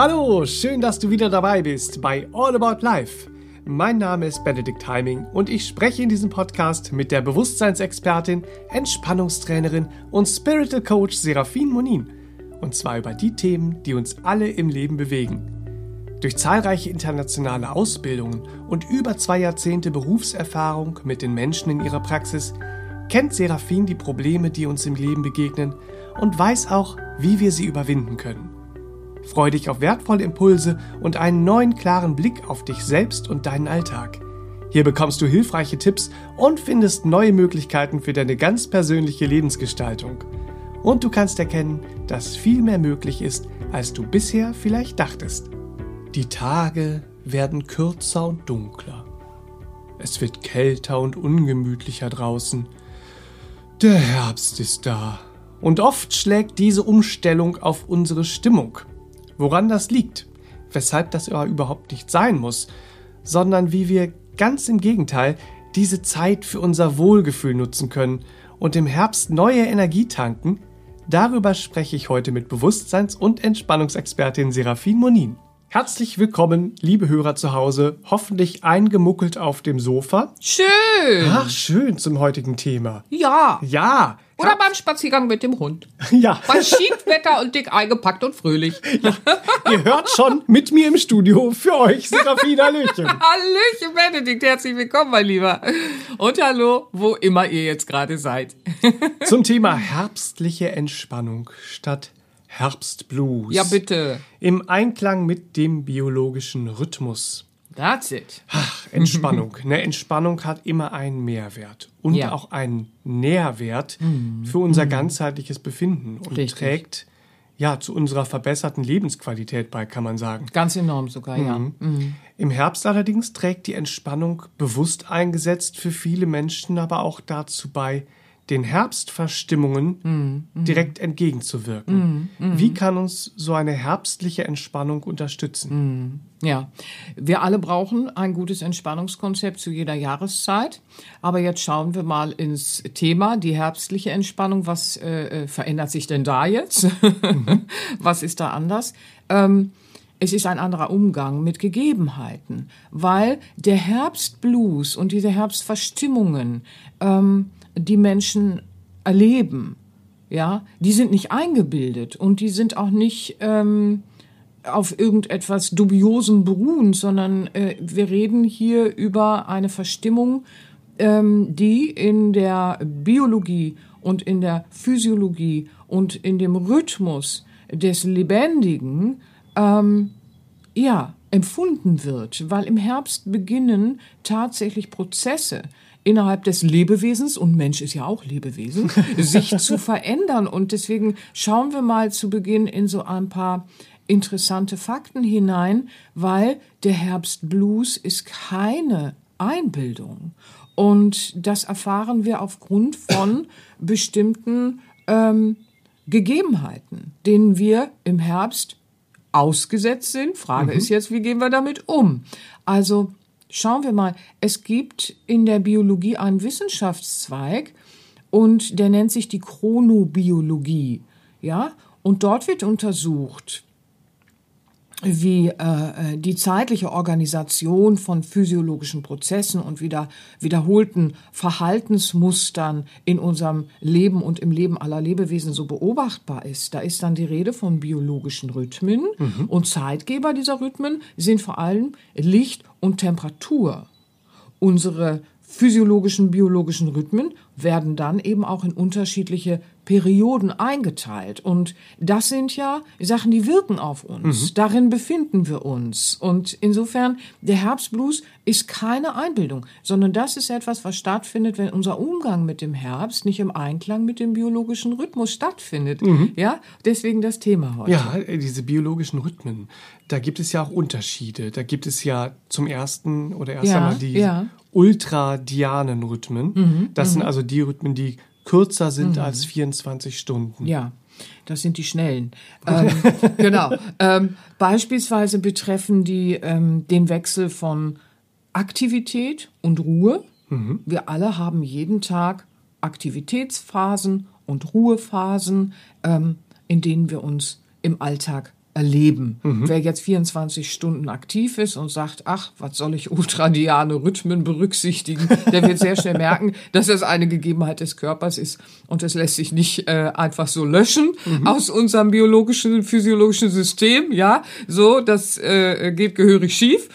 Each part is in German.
Hallo, schön, dass du wieder dabei bist bei All About Life. Mein Name ist Benedikt Heiming und ich spreche in diesem Podcast mit der Bewusstseinsexpertin, Entspannungstrainerin und Spiritual Coach Serafin Monin. Und zwar über die Themen, die uns alle im Leben bewegen. Durch zahlreiche internationale Ausbildungen und über zwei Jahrzehnte Berufserfahrung mit den Menschen in ihrer Praxis kennt Serafin die Probleme, die uns im Leben begegnen und weiß auch, wie wir sie überwinden können. Freu dich auf wertvolle Impulse und einen neuen klaren Blick auf dich selbst und deinen Alltag. Hier bekommst du hilfreiche Tipps und findest neue Möglichkeiten für deine ganz persönliche Lebensgestaltung. Und du kannst erkennen, dass viel mehr möglich ist, als du bisher vielleicht dachtest. Die Tage werden kürzer und dunkler. Es wird kälter und ungemütlicher draußen. Der Herbst ist da. Und oft schlägt diese Umstellung auf unsere Stimmung. Woran das liegt, weshalb das überhaupt nicht sein muss, sondern wie wir ganz im Gegenteil diese Zeit für unser Wohlgefühl nutzen können und im Herbst neue Energie tanken, darüber spreche ich heute mit Bewusstseins- und Entspannungsexpertin Serafin Monin. Herzlich willkommen, liebe Hörer zu Hause, hoffentlich eingemuckelt auf dem Sofa. Schön. Ach, schön zum heutigen Thema. Ja. Ja. Oder beim Spaziergang mit dem Hund. Ja. Bei Schiedwetter und dick eingepackt und fröhlich. Ihr hört schon mit mir im Studio für euch, Serafin Hallöchen. Hallöchen, Benedikt. Herzlich willkommen, mein Lieber. Und hallo, wo immer ihr jetzt gerade seid. Zum Thema herbstliche Entspannung statt Herbstblues. Ja, bitte. Im Einklang mit dem biologischen Rhythmus. That's it. Ach, Entspannung. Eine Entspannung hat immer einen Mehrwert und Ja. auch einen Nährwert für unser ganzheitliches Befinden und Richtig. trägt ja zu unserer verbesserten Lebensqualität bei, kann man sagen. Ganz enorm sogar, ja. Mhm. Im Herbst allerdings trägt die Entspannung bewusst eingesetzt für viele Menschen aber auch dazu bei, den Herbstverstimmungen direkt entgegenzuwirken. Wie kann uns so eine herbstliche Entspannung unterstützen? Ja, wir alle brauchen ein gutes Entspannungskonzept zu jeder Jahreszeit. Aber jetzt schauen wir mal ins Thema, die herbstliche Entspannung. Was äh, äh, verändert sich denn da jetzt? Was ist da anders? Ähm, es ist ein anderer Umgang mit Gegebenheiten, weil der Herbstblues und diese Herbstverstimmungen, ähm, die Menschen erleben, ja, die sind nicht eingebildet und die sind auch nicht ähm, auf irgendetwas Dubiosem beruhen, sondern äh, wir reden hier über eine Verstimmung, ähm, die in der Biologie und in der Physiologie und in dem Rhythmus des Lebendigen ähm, ja, empfunden wird, weil im Herbst beginnen tatsächlich Prozesse innerhalb des Lebewesens, und Mensch ist ja auch Lebewesen, sich zu verändern. Und deswegen schauen wir mal zu Beginn in so ein paar interessante Fakten hinein, weil der Herbstblues ist keine Einbildung. Und das erfahren wir aufgrund von bestimmten ähm, Gegebenheiten, denen wir im Herbst ausgesetzt sind. Frage ist jetzt, wie gehen wir damit um? Also schauen wir mal, es gibt in der Biologie einen Wissenschaftszweig und der nennt sich die Chronobiologie. Ja, und dort wird untersucht, wie äh, die zeitliche Organisation von physiologischen Prozessen und wieder wiederholten Verhaltensmustern in unserem Leben und im Leben aller Lebewesen so beobachtbar ist. Da ist dann die Rede von biologischen Rhythmen und Zeitgeber dieser Rhythmen sind vor allem Licht und Temperatur. Unsere physiologischen, biologischen Rhythmen werden dann eben auch in unterschiedliche Perioden eingeteilt. Und das sind ja Sachen, die wirken auf uns. Darin befinden wir uns. Und insofern, der Herbstblues ist keine Einbildung, sondern das ist etwas, was stattfindet, wenn unser Umgang mit dem Herbst nicht im Einklang mit dem biologischen Rhythmus stattfindet. Ja, deswegen das Thema heute. Ja, äh, diese biologischen Rhythmen, da gibt es ja auch Unterschiede. Da gibt es ja zum ersten oder erst Ja, einmal die ja. Mhm, ultradianen Rhythmen. das sind also die Rhythmen, die kürzer sind als 24 Stunden. Ja, das sind die schnellen. Ähm, genau. Ähm, beispielsweise betreffen die ähm, den Wechsel von Aktivität und Ruhe. Wir alle haben jeden Tag Aktivitätsphasen und Ruhephasen, ähm, in denen wir uns im Alltag erleben. Wer jetzt 24 Stunden aktiv ist und sagt, ach, was soll ich ultradiane Rhythmen berücksichtigen, der wird sehr schnell merken, dass das eine Gegebenheit des Körpers ist und es lässt sich nicht äh, einfach so löschen aus unserem biologischen, physiologischen System. Ja, so, das äh, geht gehörig schief.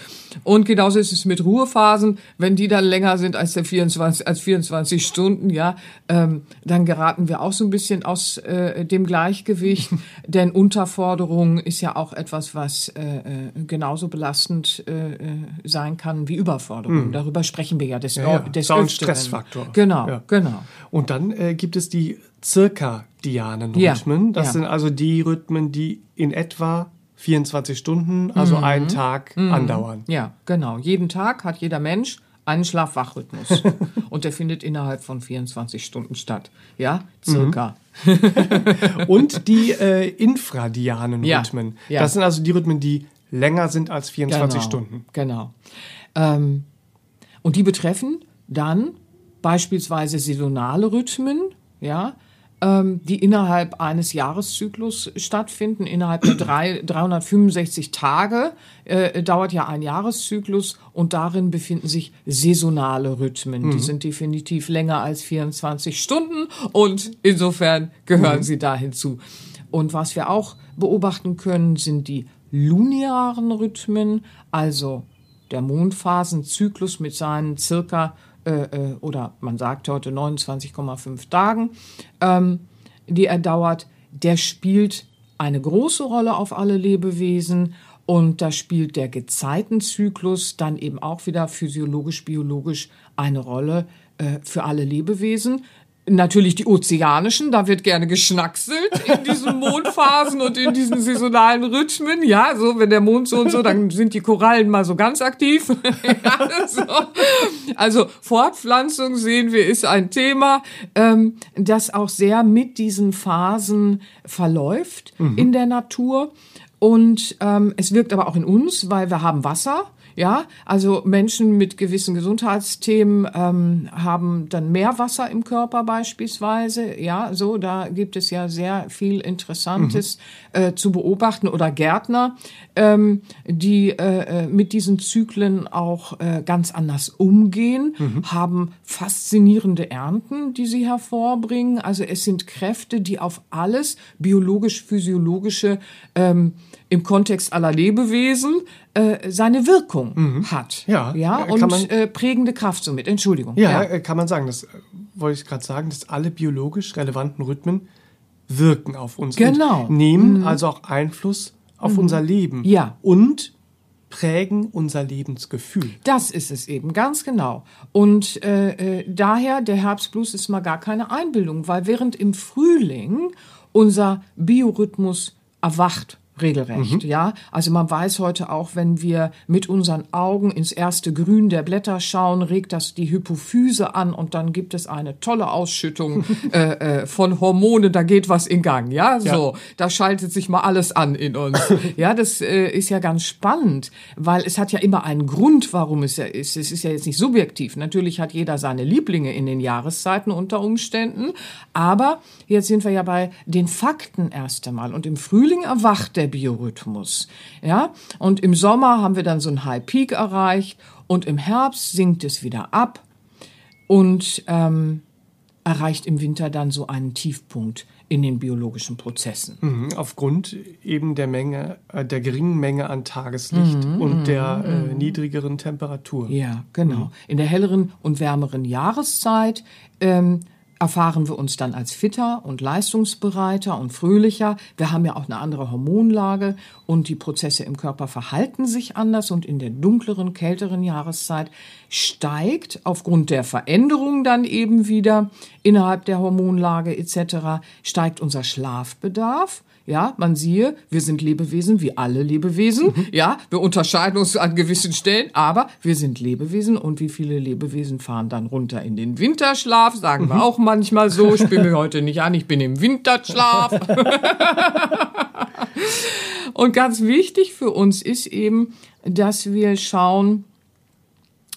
Und genauso ist es mit Ruhephasen, wenn die dann länger sind als der 24, als 24 Stunden, ja, ähm, dann geraten wir auch so ein bisschen aus äh, dem Gleichgewicht. Denn Unterforderung ist ja auch etwas, was äh, äh, genauso belastend äh, äh, sein kann wie Überforderung. Darüber sprechen wir ja des, Hm. Ja, ja. des Ist auch ein Öfteren. Stressfaktor. Genau, Ja. genau. Und dann äh, gibt es die zirkadianen Ja, Rhythmen. Das sind also die Rhythmen, die in etwa 24 Stunden, also Mhm. einen Tag, andauern. Ja, genau. Jeden Tag hat jeder Mensch einen Schlaf-Wach-Rhythmus. und der findet innerhalb von 24 Stunden statt. Ja, circa. Und die äh, infradianen Ja, Rhythmen. ja. Das sind also die Rhythmen, die länger sind als 24 genau, Stunden. Genau. Ähm, und die betreffen dann beispielsweise saisonale Rhythmen, ja, die innerhalb eines Jahreszyklus stattfinden. Innerhalb der drei, 365 Tage äh, dauert ja ein Jahreszyklus und darin befinden sich saisonale Rhythmen. Die sind definitiv länger als 24 Stunden und insofern gehören sie da hinzu. Und was wir auch beobachten können, sind die linearen Rhythmen, also der Mondphasenzyklus mit seinen circa äh, äh, oder man sagt heute 29,5 Tagen, ähm, die er dauert, der spielt eine große Rolle auf alle Lebewesen und da spielt der Gezeitenzyklus dann eben auch wieder physiologisch, biologisch eine Rolle äh, für alle Lebewesen. Natürlich die ozeanischen, da wird gerne geschnackselt in diesen Mondphasen und in diesen saisonalen Rhythmen. Ja, so, wenn der Mond so und so, dann sind die Korallen mal so ganz aktiv. ja, so. Also Fortpflanzung sehen wir ist ein Thema, ähm, das auch sehr mit diesen Phasen verläuft in der Natur. Und ähm, es wirkt aber auch in uns, weil wir haben Wasser. Ja, also Menschen mit gewissen Gesundheitsthemen ähm, haben dann mehr Wasser im Körper beispielsweise. Ja, so, da gibt es ja sehr viel Interessantes äh, zu beobachten. Oder Gärtner, ähm, die äh, äh, mit diesen Zyklen auch äh, ganz anders umgehen, haben faszinierende Ernten, die sie hervorbringen. Also es sind Kräfte, die auf alles biologisch-physiologische ähm, im Kontext aller Lebewesen äh, seine Wirkung hat. Ja, ja kann und man- äh, prägende Kraft somit. Entschuldigung. Ja, äh, kann man sagen. Das äh, wollte ich gerade sagen, dass alle biologisch relevanten Rhythmen wirken auf uns. Genau. Nehmen also auch Einfluss auf unser Leben. Ja. Und prägen unser Lebensgefühl. Das ist es eben, ganz genau. Und äh, äh, daher, der Herbstblues ist mal gar keine Einbildung, weil während im Frühling unser Biorhythmus erwacht, regelrecht, ja. Also man weiß heute auch, wenn wir mit unseren Augen ins erste Grün der Blätter schauen, regt das die Hypophyse an und dann gibt es eine tolle Ausschüttung äh, äh, von Hormonen, da geht was in Gang, ja. So, da schaltet sich mal alles an in uns. Ja, das äh, ist ja ganz spannend, weil es hat ja immer einen Grund, warum es ja ist. Es ist ja jetzt nicht subjektiv. Natürlich hat jeder seine Lieblinge in den Jahreszeiten unter Umständen, aber jetzt sind wir ja bei den Fakten erst einmal und im Frühling erwacht der Biorhythmus. Ja, und im Sommer haben wir dann so einen High Peak erreicht und im Herbst sinkt es wieder ab und ähm, erreicht im Winter dann so einen Tiefpunkt in den biologischen Prozessen. Mhm, Aufgrund eben der Menge, äh, der geringen Menge an Tageslicht und der äh, niedrigeren Temperatur. Ja, genau. In der helleren und wärmeren Jahreszeit ähm, erfahren wir uns dann als fitter und leistungsbereiter und fröhlicher. Wir haben ja auch eine andere Hormonlage und die Prozesse im Körper verhalten sich anders und in der dunkleren, kälteren Jahreszeit steigt aufgrund der Veränderung dann eben wieder innerhalb der Hormonlage etc. steigt unser Schlafbedarf. Ja, man siehe, wir sind Lebewesen wie alle Lebewesen. Ja, wir unterscheiden uns an gewissen Stellen, aber wir sind Lebewesen und wie viele Lebewesen fahren dann runter in den Winterschlaf? Sagen wir auch manchmal so. Ich bin mir heute nicht an, ich bin im Winterschlaf. und ganz wichtig für uns ist eben, dass wir schauen,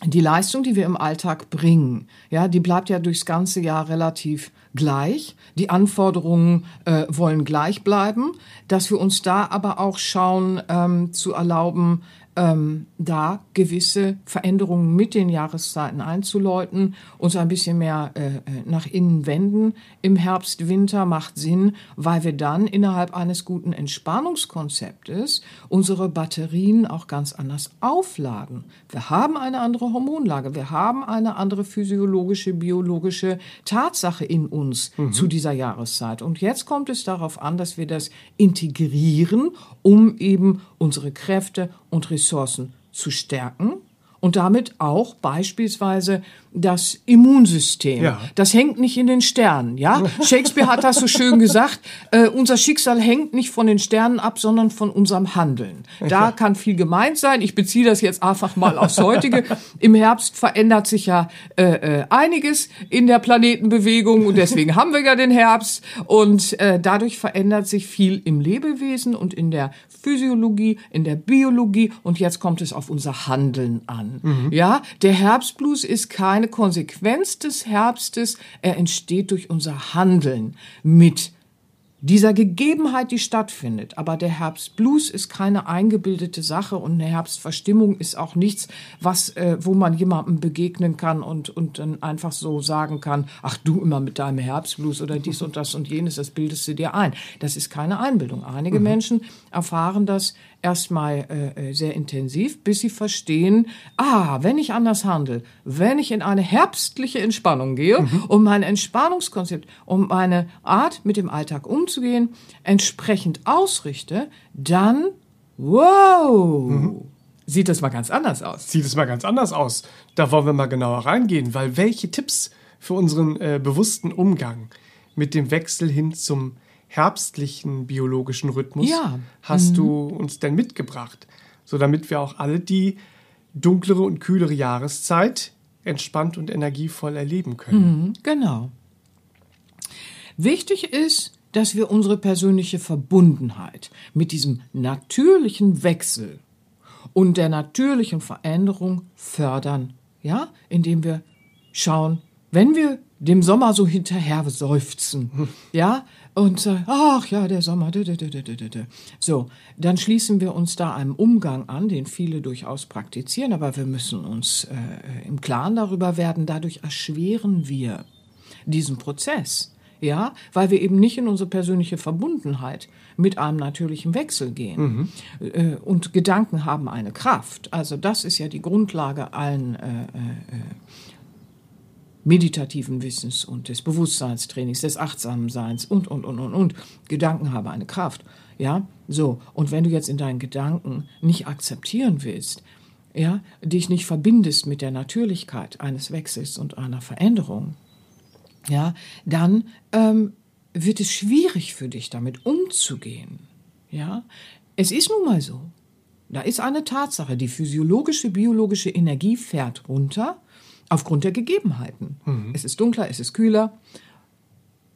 die Leistung, die wir im Alltag bringen, ja, die bleibt ja durchs ganze Jahr relativ gleich, die Anforderungen äh, wollen gleich bleiben, dass wir uns da aber auch schauen, ähm, zu erlauben, ähm, da gewisse Veränderungen mit den Jahreszeiten einzuläuten, uns ein bisschen mehr äh, äh, nach innen wenden. Im Herbst, Winter macht Sinn, weil wir dann innerhalb eines guten Entspannungskonzeptes unsere Batterien auch ganz anders aufladen. Wir haben eine andere Hormonlage, wir haben eine andere physiologische, biologische Tatsache in uns mhm. zu dieser Jahreszeit. Und jetzt kommt es darauf an, dass wir das integrieren, um eben unsere Kräfte und Ressourcen zu stärken und damit auch beispielsweise das Immunsystem. Ja. Das hängt nicht in den Sternen, ja? Shakespeare hat das so schön gesagt, äh, unser Schicksal hängt nicht von den Sternen ab, sondern von unserem Handeln. Da kann viel gemeint sein. Ich beziehe das jetzt einfach mal aufs heutige. Im Herbst verändert sich ja äh, äh, einiges in der Planetenbewegung und deswegen haben wir ja den Herbst und äh, dadurch verändert sich viel im Lebewesen und in der Physiologie, in der Biologie und jetzt kommt es auf unser Handeln an. Mhm. Ja, der Herbstblues ist keine eine Konsequenz des Herbstes, er entsteht durch unser Handeln mit dieser Gegebenheit, die stattfindet. Aber der Herbstblues ist keine eingebildete Sache und eine Herbstverstimmung ist auch nichts, was, äh, wo man jemandem begegnen kann und, und dann einfach so sagen kann, ach du immer mit deinem Herbstblues oder dies und das und jenes, das bildest du dir ein. Das ist keine Einbildung. Einige mhm. Menschen erfahren das erstmal äh, äh, sehr intensiv, bis sie verstehen, ah, wenn ich anders handle, wenn ich in eine herbstliche Entspannung gehe, mhm. um mein Entspannungskonzept, um meine Art mit dem Alltag umzugehen, entsprechend ausrichte, dann, wow, mhm. sieht das mal ganz anders aus. Sieht es mal ganz anders aus. Da wollen wir mal genauer reingehen, weil welche Tipps für unseren äh, bewussten Umgang mit dem Wechsel hin zum herbstlichen biologischen Rhythmus ja. hast mhm. du uns denn mitgebracht, so damit wir auch alle die dunklere und kühlere Jahreszeit entspannt und energievoll erleben können. Mhm, genau. Wichtig ist, dass wir unsere persönliche Verbundenheit mit diesem natürlichen Wechsel und der natürlichen Veränderung fördern, ja, indem wir schauen, wenn wir dem Sommer so hinterher seufzen, ja, und sagen, ach ja, der Sommer. So, dann schließen wir uns da einem Umgang an, den viele durchaus praktizieren, aber wir müssen uns äh, im Klaren darüber werden. Dadurch erschweren wir diesen Prozess. Ja, weil wir eben nicht in unsere persönliche Verbundenheit mit einem natürlichen Wechsel gehen. Mhm. Äh, und Gedanken haben eine Kraft. Also das ist ja die Grundlage allen äh, äh, meditativen Wissens und des Bewusstseinstrainings, des Achtsamseins und, und, und, und, und. Gedanken haben eine Kraft. Ja, so. Und wenn du jetzt in deinen Gedanken nicht akzeptieren willst, ja, dich nicht verbindest mit der Natürlichkeit eines Wechsels und einer Veränderung, ja, dann ähm, wird es schwierig für dich, damit umzugehen. Ja, es ist nun mal so. Da ist eine Tatsache. Die physiologische, biologische Energie fährt runter Aufgrund der Gegebenheiten. Mhm. Es ist dunkler, es ist kühler.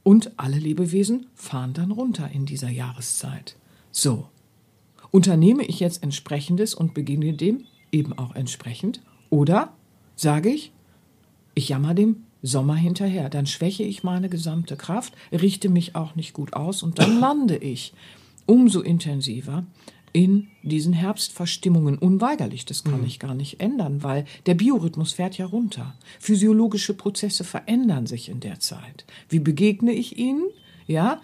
Und alle Lebewesen fahren dann runter in dieser Jahreszeit. So. Unternehme ich jetzt entsprechendes und beginne dem eben auch entsprechend? Oder sage ich, ich jammer dem Sommer hinterher, dann schwäche ich meine gesamte Kraft, richte mich auch nicht gut aus und dann lande ich umso intensiver in diesen Herbstverstimmungen unweigerlich. Das kann mhm. ich gar nicht ändern, weil der Biorhythmus fährt ja runter. Physiologische Prozesse verändern sich in der Zeit. Wie begegne ich ihnen? Ja,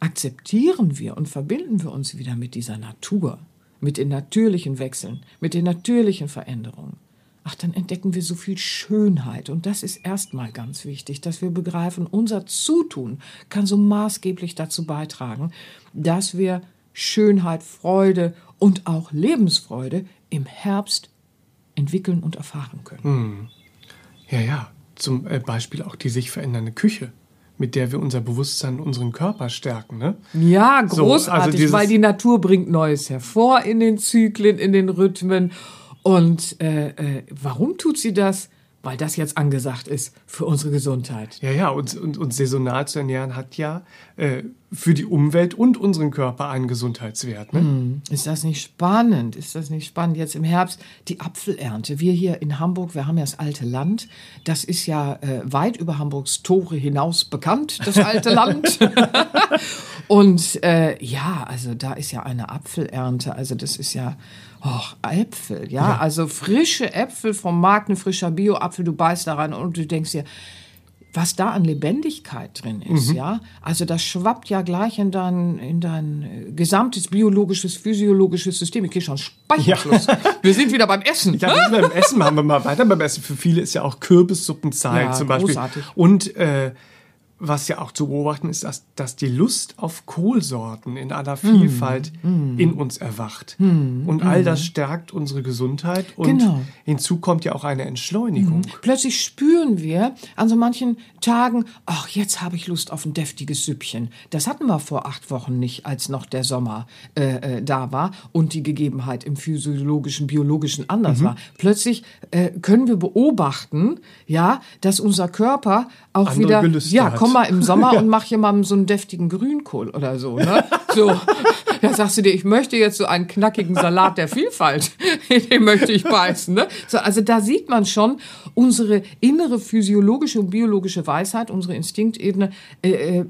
akzeptieren wir und verbinden wir uns wieder mit dieser Natur, mit den natürlichen Wechseln, mit den natürlichen Veränderungen. Ach, dann entdecken wir so viel Schönheit. Und das ist erstmal ganz wichtig, dass wir begreifen, unser Zutun kann so maßgeblich dazu beitragen, dass wir Schönheit, Freude und auch Lebensfreude im Herbst entwickeln und erfahren können. Hm. Ja, ja. Zum äh, Beispiel auch die sich verändernde Küche, mit der wir unser Bewusstsein, unseren Körper stärken. Ne? Ja, großartig, so, also weil die Natur bringt Neues hervor in den Zyklen, in den Rhythmen. Und äh, äh, warum tut sie das? Weil das jetzt angesagt ist für unsere Gesundheit. Ja, ja, und, und, und saisonal zu ernähren hat ja äh, für die Umwelt und unseren Körper einen Gesundheitswert. Ne? Hm, ist das nicht spannend? Ist das nicht spannend? Jetzt im Herbst die Apfelernte. Wir hier in Hamburg, wir haben ja das alte Land. Das ist ja äh, weit über Hamburgs Tore hinaus bekannt, das alte Land. und äh, ja, also da ist ja eine Apfelernte. Also das ist ja Och, Äpfel, ja? ja? Also frische Äpfel vom Markt, ein frischer Bio-Apfel, du beißt da rein und du denkst dir, was da an Lebendigkeit drin ist, mhm. ja. Also das schwappt ja gleich in dein, in dein äh, gesamtes biologisches, physiologisches System. Ich kriege schon Speicherfluss. Ja. Wir sind wieder beim Essen. Ja, wir sind beim Essen, machen wir mal weiter beim Essen. Für viele ist ja auch Kürbissuppenzeit ja, zum Beispiel. Großartig. Und äh, was ja auch zu beobachten ist, dass, dass die Lust auf Kohlsorten in aller Vielfalt mm. in uns erwacht. Mm. Und all das stärkt unsere Gesundheit. Und genau. hinzu kommt ja auch eine Entschleunigung. Mm. Plötzlich spüren wir an so manchen Tagen, ach, jetzt habe ich Lust auf ein deftiges Süppchen. Das hatten wir vor acht Wochen nicht, als noch der Sommer äh, äh, da war und die Gegebenheit im physiologischen, biologischen anders mhm. war. Plötzlich äh, können wir beobachten, ja, dass unser Körper auch Andere wieder, Gelüste ja. Komm mal im Sommer ja. und mach jemandem so einen deftigen Grünkohl oder so, ne? So, da sagst du dir, ich möchte jetzt so einen knackigen Salat der Vielfalt, den möchte ich beißen, ne? So, also da sieht man schon unsere innere physiologische und biologische Weisheit, unsere Instinktebene, äh, äh,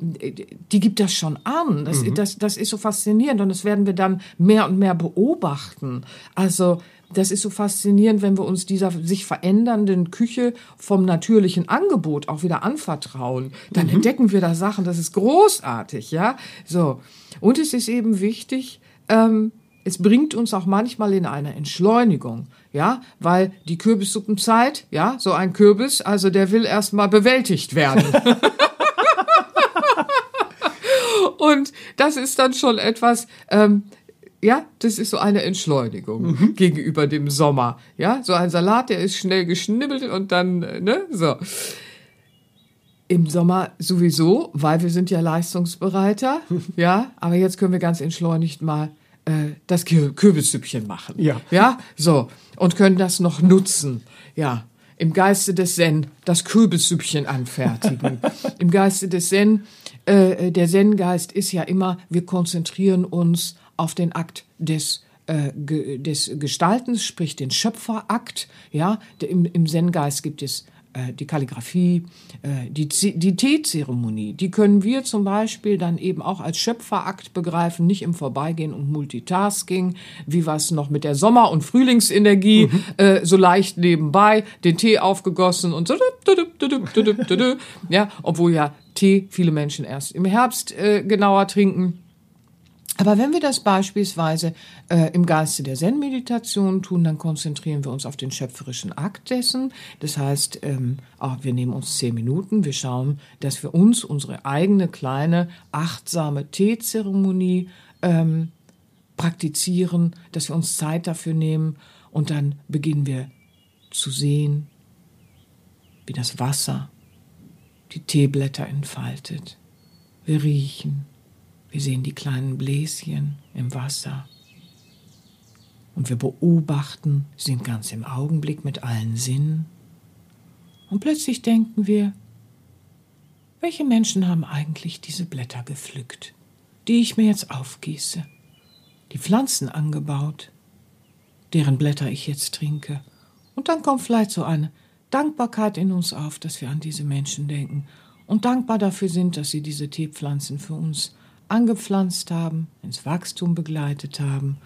die gibt das schon an. Das, mhm. das, das ist so faszinierend und das werden wir dann mehr und mehr beobachten. Also das ist so faszinierend, wenn wir uns dieser sich verändernden Küche vom natürlichen Angebot auch wieder anvertrauen. Dann mhm. entdecken wir da Sachen, das ist großartig, ja. So. Und es ist eben wichtig, ähm, es bringt uns auch manchmal in eine Entschleunigung, ja, weil die Kürbissuppenzeit, ja, so ein Kürbis, also der will erstmal bewältigt werden. Und das ist dann schon etwas, ähm, ja, das ist so eine Entschleunigung mhm. gegenüber dem Sommer. Ja, so ein Salat, der ist schnell geschnibbelt und dann, ne, so. Im Sommer sowieso, weil wir sind ja leistungsbereiter, ja, aber jetzt können wir ganz entschleunigt mal äh, das Kürbissüppchen machen. Ja. Ja, so. Und können das noch nutzen. Ja. Im Geiste des Zen das Kürbissüppchen anfertigen. Im Geiste des Zen, äh, der Zen-Geist ist ja immer, wir konzentrieren uns auf den Akt des äh, des Gestaltens, sprich den Schöpferakt. Ja, im, im Zen-Geist gibt es äh, die Kalligraphie, äh, die, die Teezeremonie. Die können wir zum Beispiel dann eben auch als Schöpferakt begreifen, nicht im Vorbeigehen und Multitasking, wie was noch mit der Sommer- und Frühlingsenergie mhm. äh, so leicht nebenbei, den Tee aufgegossen und so. Ja, obwohl ja Tee viele Menschen erst im Herbst äh, genauer trinken. Aber wenn wir das beispielsweise äh, im Geiste der Zen-Meditation tun, dann konzentrieren wir uns auf den schöpferischen Akt dessen. Das heißt, ähm, auch wir nehmen uns zehn Minuten, wir schauen, dass wir uns unsere eigene kleine achtsame Teezeremonie ähm, praktizieren, dass wir uns Zeit dafür nehmen und dann beginnen wir zu sehen, wie das Wasser die Teeblätter entfaltet. Wir riechen wir sehen die kleinen Bläschen im Wasser. Und wir beobachten, sind ganz im Augenblick mit allen Sinnen. Und plötzlich denken wir, welche Menschen haben eigentlich diese Blätter gepflückt, die ich mir jetzt aufgieße, die Pflanzen angebaut, deren Blätter ich jetzt trinke. Und dann kommt vielleicht so eine Dankbarkeit in uns auf, dass wir an diese Menschen denken und dankbar dafür sind, dass sie diese Teepflanzen für uns angepflanzt haben, ins Wachstum begleitet haben,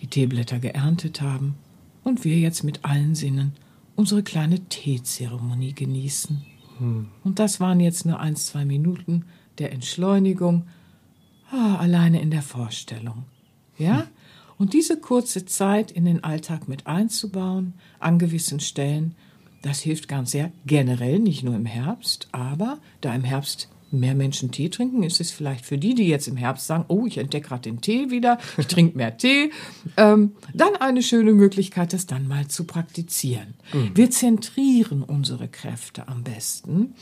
die Teeblätter geerntet haben und wir jetzt mit allen Sinnen unsere kleine Teezeremonie genießen. Hm. Und das waren jetzt nur ein, zwei Minuten der Entschleunigung, ah, alleine in der Vorstellung. Ja? Hm. Und diese kurze Zeit in den Alltag mit einzubauen, an gewissen Stellen, das hilft ganz sehr generell, nicht nur im Herbst, aber da im Herbst mehr Menschen Tee trinken, ist es vielleicht für die, die jetzt im Herbst sagen, oh, ich entdecke gerade den Tee wieder, ich trinke mehr Tee, ähm, dann eine schöne Möglichkeit, das dann mal zu praktizieren. Mhm. Wir zentrieren unsere Kräfte am besten,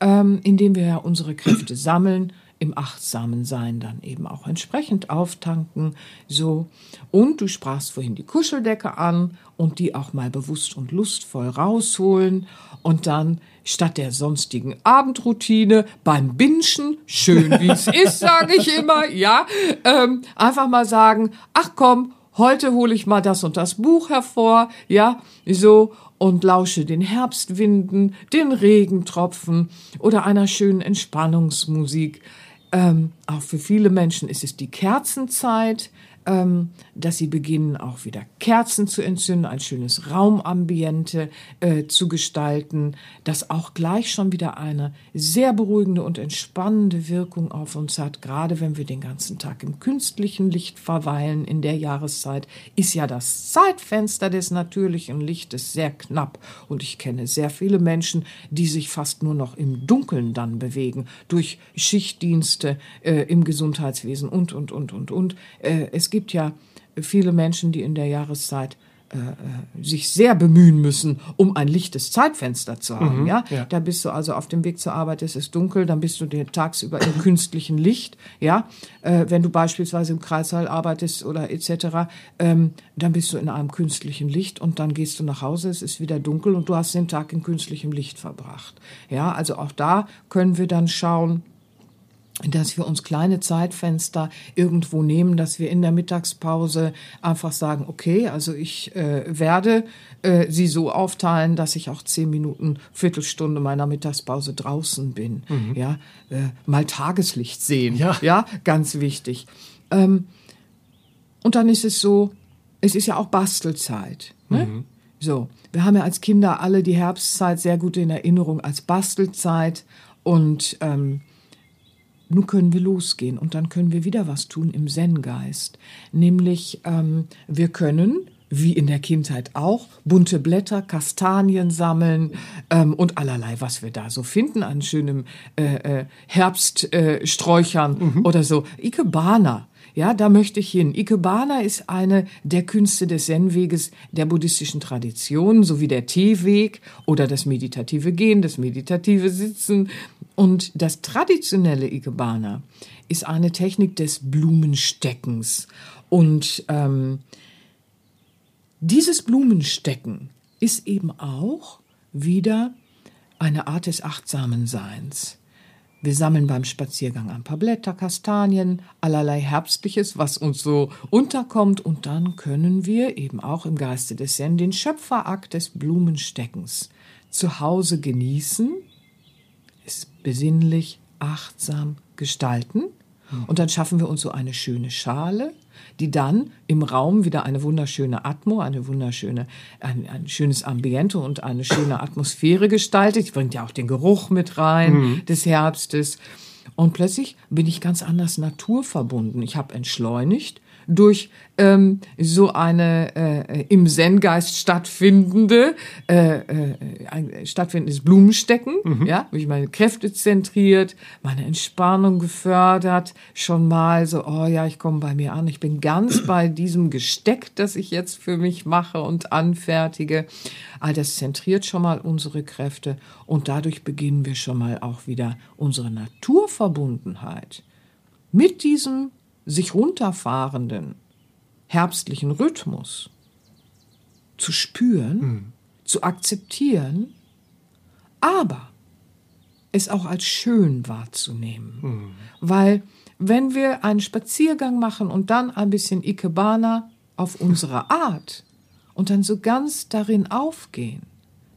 ähm, indem wir unsere Kräfte sammeln im achtsamen Sein dann eben auch entsprechend auftanken. So. Und du sprachst vorhin die Kuscheldecke an und die auch mal bewusst und lustvoll rausholen und dann statt der sonstigen Abendroutine beim Binschen, schön wie es ist, sage ich immer, ja, ähm, einfach mal sagen, ach komm, heute hole ich mal das und das Buch hervor, ja, so, und lausche den Herbstwinden, den Regentropfen oder einer schönen Entspannungsmusik. Ähm, auch für viele Menschen ist es die Kerzenzeit, ähm, dass sie beginnen, auch wieder Kerzen zu entzünden, ein schönes Raumambiente äh, zu gestalten, das auch gleich schon wieder eine sehr beruhigende und entspannende Wirkung auf uns hat. Gerade wenn wir den ganzen Tag im künstlichen Licht verweilen in der Jahreszeit, ist ja das Zeitfenster des natürlichen Lichtes sehr knapp. Und ich kenne sehr viele Menschen, die sich fast nur noch im Dunkeln dann bewegen, durch Schichtdienste äh, im Gesundheitswesen und, und, und, und, und. Äh, es gibt ja viele Menschen, die in der Jahreszeit äh, äh, sich sehr bemühen müssen, um ein lichtes Zeitfenster zu haben. Mhm, ja? ja? da bist du also auf dem Weg zur Arbeit, es ist dunkel, dann bist du tagsüber im künstlichen Licht. Ja, äh, wenn du beispielsweise im Kreissaal arbeitest oder etc., ähm, dann bist du in einem künstlichen Licht und dann gehst du nach Hause, es ist wieder dunkel und du hast den Tag in künstlichem Licht verbracht. Ja, also auch da können wir dann schauen, dass wir uns kleine Zeitfenster irgendwo nehmen, dass wir in der Mittagspause einfach sagen, okay, also ich äh, werde äh, sie so aufteilen, dass ich auch zehn Minuten, Viertelstunde meiner Mittagspause draußen bin. Mhm. Ja, äh, mal Tageslicht sehen. Ja, ja ganz wichtig. Ähm, und dann ist es so, es ist ja auch Bastelzeit. Ne? Mhm. So, wir haben ja als Kinder alle die Herbstzeit sehr gut in Erinnerung als Bastelzeit und ähm, nun können wir losgehen und dann können wir wieder was tun im Zen-Geist. Nämlich, ähm, wir können wie in der Kindheit auch, bunte Blätter, Kastanien sammeln ähm, und allerlei, was wir da so finden an schönem äh, äh, Herbststräuchern äh, mhm. oder so. Ikebana. Ja, da möchte ich hin. Ikebana ist eine der Künste des Zen-Weges der buddhistischen Tradition, sowie der Teeweg oder das meditative Gehen, das meditative Sitzen, und das traditionelle Ikebana ist eine Technik des Blumensteckens. Und ähm, dieses Blumenstecken ist eben auch wieder eine Art des achtsamen Seins. Wir sammeln beim Spaziergang ein paar Blätter, Kastanien, allerlei Herbstliches, was uns so unterkommt, und dann können wir eben auch im Geiste des Zen den Schöpferakt des Blumensteckens zu Hause genießen besinnlich, achtsam gestalten. Und dann schaffen wir uns so eine schöne Schale, die dann im Raum wieder eine wunderschöne Atmo, eine wunderschöne, ein, ein schönes Ambiente und eine schöne Atmosphäre gestaltet. Die bringt ja auch den Geruch mit rein mhm. des Herbstes. Und plötzlich bin ich ganz anders naturverbunden. Ich habe entschleunigt durch ähm, so eine äh, im Zen-Geist stattfindende äh, äh, ein stattfindendes Blumenstecken, mhm. ja, wo ich meine Kräfte zentriert, meine Entspannung gefördert, schon mal so, oh ja, ich komme bei mir an, ich bin ganz bei diesem Gesteck, das ich jetzt für mich mache und anfertige. All das zentriert schon mal unsere Kräfte und dadurch beginnen wir schon mal auch wieder unsere Naturverbundenheit mit diesem sich runterfahrenden herbstlichen Rhythmus zu spüren, mhm. zu akzeptieren, aber es auch als schön wahrzunehmen. Mhm. Weil wenn wir einen Spaziergang machen und dann ein bisschen Ikebana auf unsere Art und dann so ganz darin aufgehen,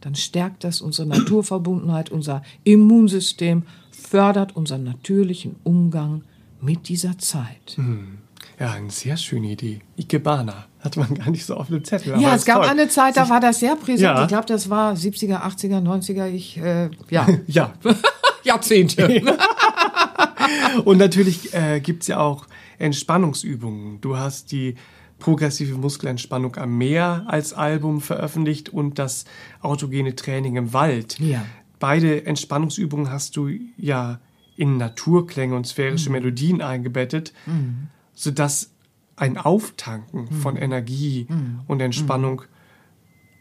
dann stärkt das unsere Naturverbundenheit, unser Immunsystem, fördert unseren natürlichen Umgang mit dieser Zeit. Hm. Ja, eine sehr schöne Idee. Ikebana hat man gar nicht so auf dem Zettel. Ja, es gab toll. eine Zeit, da war das sehr präsent. Ja. Ich glaube, das war 70er, 80er, 90er. Ich, äh, ja. ja. Jahrzehnte. Und natürlich äh, gibt es ja auch Entspannungsübungen. Du hast die progressive Muskelentspannung am Meer als Album veröffentlicht und das autogene Training im Wald. Ja. Beide Entspannungsübungen hast du ja in Naturklänge und sphärische mhm. Melodien eingebettet, mhm. sodass ein Auftanken mhm. von Energie mhm. und Entspannung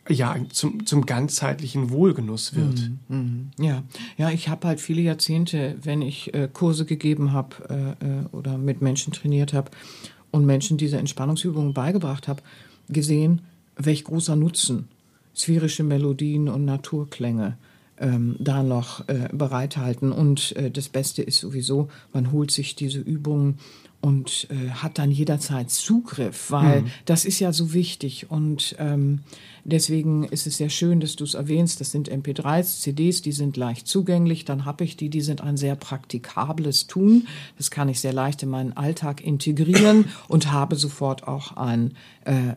ja zum, zum ganzheitlichen Wohlgenuss wird. Mhm, ja, ja, ich habe halt viele Jahrzehnte, wenn ich äh, Kurse gegeben habe äh, äh, oder mit Menschen trainiert habe und Menschen diese Entspannungsübungen beigebracht habe, gesehen, welch großer Nutzen sphärische Melodien und Naturklänge ähm, da noch äh, bereithalten. Und äh, das Beste ist sowieso, man holt sich diese Übungen und äh, hat dann jederzeit Zugriff, weil mhm. das ist ja so wichtig. Und ähm, deswegen ist es sehr schön, dass du es erwähnst. Das sind MP3s, CDs, die sind leicht zugänglich. Dann habe ich die, die sind ein sehr praktikables Tun. Das kann ich sehr leicht in meinen Alltag integrieren und habe sofort auch ein äh, äh,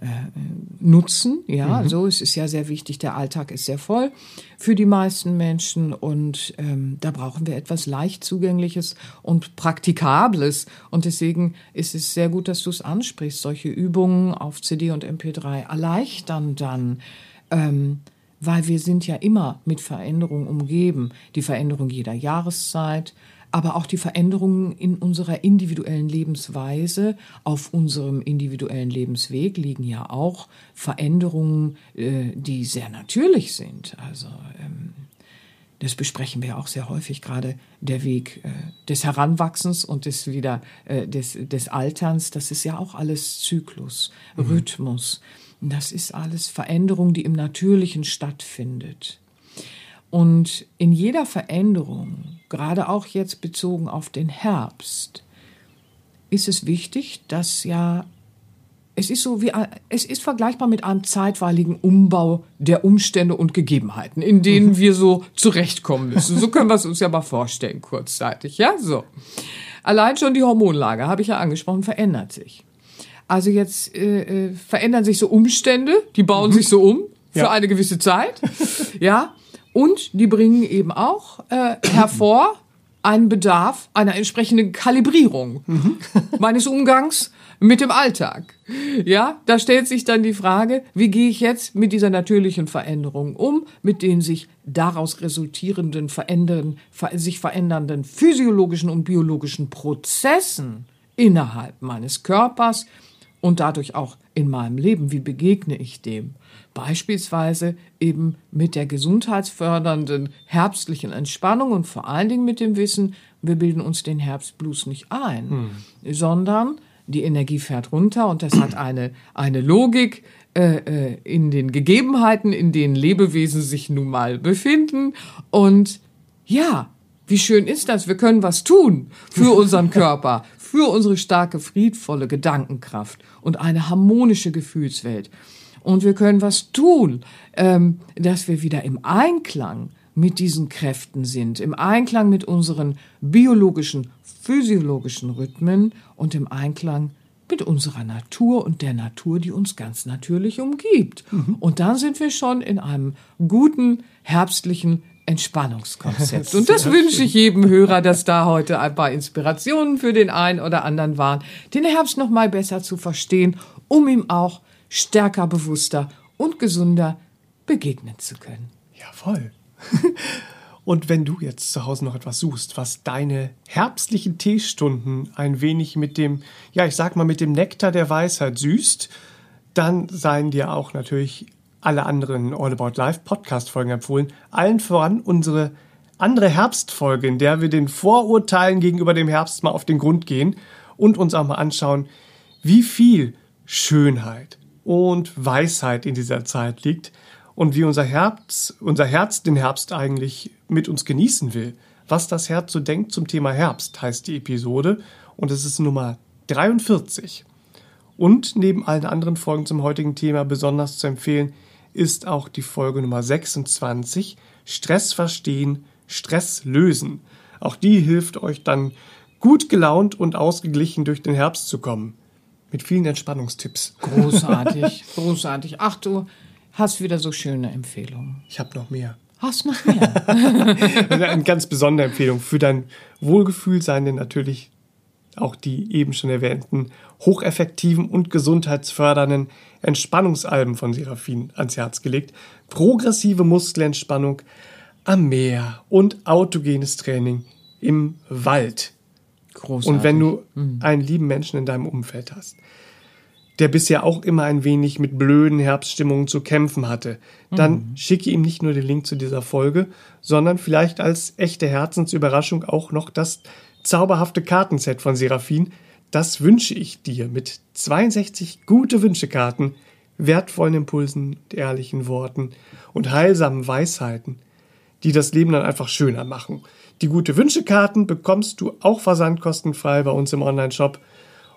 Nutzen. Ja, mhm. so es ist ja sehr wichtig. Der Alltag ist sehr voll für die meisten Menschen und ähm, da brauchen wir etwas leicht zugängliches und praktikables. Und deswegen ist es sehr gut, dass du es ansprichst. Solche Übungen auf CD und MP3 erleichtern dann. Ähm, weil wir sind ja immer mit Veränderungen umgeben. Die Veränderung jeder Jahreszeit, aber auch die Veränderungen in unserer individuellen Lebensweise, auf unserem individuellen Lebensweg liegen ja auch Veränderungen, äh, die sehr natürlich sind. Also ähm, das besprechen wir auch sehr häufig, gerade der Weg äh, des Heranwachsens und des wieder äh, des, des Alterns, das ist ja auch alles Zyklus, mhm. Rhythmus. Das ist alles Veränderung, die im Natürlichen stattfindet. Und in jeder Veränderung, gerade auch jetzt bezogen auf den Herbst, ist es wichtig, dass ja es ist so wie es ist vergleichbar mit einem zeitweiligen Umbau der Umstände und Gegebenheiten, in denen mhm. wir so zurechtkommen müssen. So können wir es uns ja mal vorstellen kurzzeitig, ja, so. Allein schon die Hormonlage, habe ich ja angesprochen, verändert sich. Also jetzt äh, äh verändern sich so Umstände, die bauen mhm. sich so um für ja. eine gewisse Zeit, ja. Und die bringen eben auch äh, hervor einen Bedarf einer entsprechenden Kalibrierung mhm. meines Umgangs mit dem Alltag. Ja, da stellt sich dann die Frage, wie gehe ich jetzt mit dieser natürlichen Veränderung um, mit den sich daraus resultierenden, verändern, sich verändernden physiologischen und biologischen Prozessen innerhalb meines Körpers und dadurch auch in meinem Leben. Wie begegne ich dem? Beispielsweise eben mit der gesundheitsfördernden herbstlichen Entspannung und vor allen Dingen mit dem Wissen, wir bilden uns den Herbstblues nicht ein, hm. sondern die Energie fährt runter und das hat eine, eine Logik äh, äh, in den Gegebenheiten, in denen Lebewesen sich nun mal befinden. Und ja, wie schön ist das? Wir können was tun für unseren Körper, für unsere starke, friedvolle Gedankenkraft und eine harmonische Gefühlswelt. Und wir können was tun, ähm, dass wir wieder im Einklang mit diesen Kräften sind, im Einklang mit unseren biologischen, physiologischen Rhythmen und im Einklang mit unserer Natur und der Natur, die uns ganz natürlich umgibt. Mhm. Und dann sind wir schon in einem guten herbstlichen Entspannungskonzept. Und das wünsche ich jedem Hörer, dass da heute ein paar Inspirationen für den einen oder anderen waren, den Herbst noch mal besser zu verstehen, um ihm auch stärker, bewusster und gesunder begegnen zu können. Ja, voll. Und wenn du jetzt zu Hause noch etwas suchst, was deine herbstlichen Teestunden ein wenig mit dem, ja, ich sag mal, mit dem Nektar der Weisheit süßt, dann seien dir auch natürlich alle anderen All About Life Podcast-Folgen empfohlen. Allen voran unsere andere Herbstfolge, in der wir den Vorurteilen gegenüber dem Herbst mal auf den Grund gehen und uns auch mal anschauen, wie viel Schönheit und Weisheit in dieser Zeit liegt und wie unser Herz, unser Herz den Herbst eigentlich mit uns genießen will. Was das Herz so denkt zum Thema Herbst heißt die Episode und es ist Nummer 43. Und neben allen anderen Folgen zum heutigen Thema besonders zu empfehlen ist auch die Folge Nummer 26 Stress verstehen, Stress lösen. Auch die hilft euch dann gut gelaunt und ausgeglichen durch den Herbst zu kommen. Mit vielen Entspannungstipps. Großartig, großartig. Ach du, Hast wieder so schöne Empfehlungen. Ich habe noch mehr. Hast noch mehr? Eine ganz besondere Empfehlung für dein Wohlgefühl seien denn natürlich auch die eben schon erwähnten hocheffektiven und gesundheitsfördernden Entspannungsalben von Seraphin ans Herz gelegt. Progressive Muskelentspannung am Meer und autogenes Training im Wald. Großartig. Und wenn du mhm. einen lieben Menschen in deinem Umfeld hast, der bisher auch immer ein wenig mit blöden Herbststimmungen zu kämpfen hatte, dann Mhm. schicke ihm nicht nur den Link zu dieser Folge, sondern vielleicht als echte Herzensüberraschung auch noch das zauberhafte Kartenset von Seraphin. Das wünsche ich dir mit 62 gute Wünschekarten, wertvollen Impulsen und ehrlichen Worten und heilsamen Weisheiten, die das Leben dann einfach schöner machen. Die gute Wünschekarten bekommst du auch versandkostenfrei bei uns im Onlineshop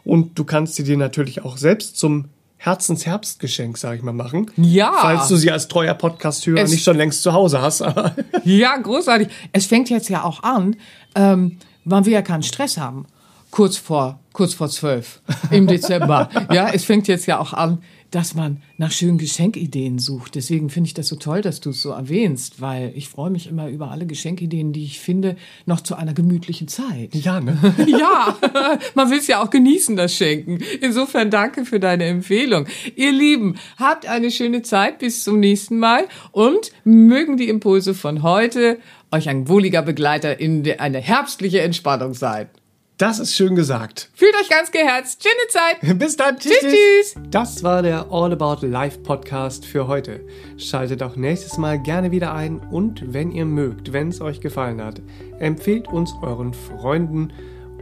und du kannst sie dir natürlich auch selbst zum Herzensherbstgeschenk, sag ich mal, machen. Ja. Falls du sie als treuer Podcast-Hörer nicht schon längst zu Hause hast. Ja, großartig. Es fängt jetzt ja auch an, ähm, weil wir ja keinen Stress haben. Kurz vor, kurz vor zwölf im Dezember. ja, es fängt jetzt ja auch an, dass man nach schönen Geschenkideen sucht. Deswegen finde ich das so toll, dass du es so erwähnst, weil ich freue mich immer über alle Geschenkideen, die ich finde, noch zu einer gemütlichen Zeit. ja, ne? Ja, man will es ja auch genießen, das Schenken. Insofern danke für deine Empfehlung. Ihr Lieben, habt eine schöne Zeit bis zum nächsten Mal und mögen die Impulse von heute euch ein wohliger Begleiter in eine herbstliche Entspannung sein. Das ist schön gesagt. Fühlt euch ganz geherzt. Schöne Zeit. Bis dann. Tschüss, tschüss. Das war der All About Life Podcast für heute. Schaltet auch nächstes Mal gerne wieder ein und wenn ihr mögt, wenn es euch gefallen hat, empfehlt uns euren Freunden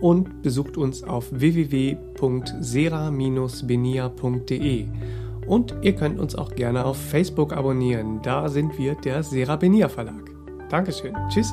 und besucht uns auf www.sera-benia.de. Und ihr könnt uns auch gerne auf Facebook abonnieren. Da sind wir der Sera Benia Verlag. Dankeschön. Tschüss.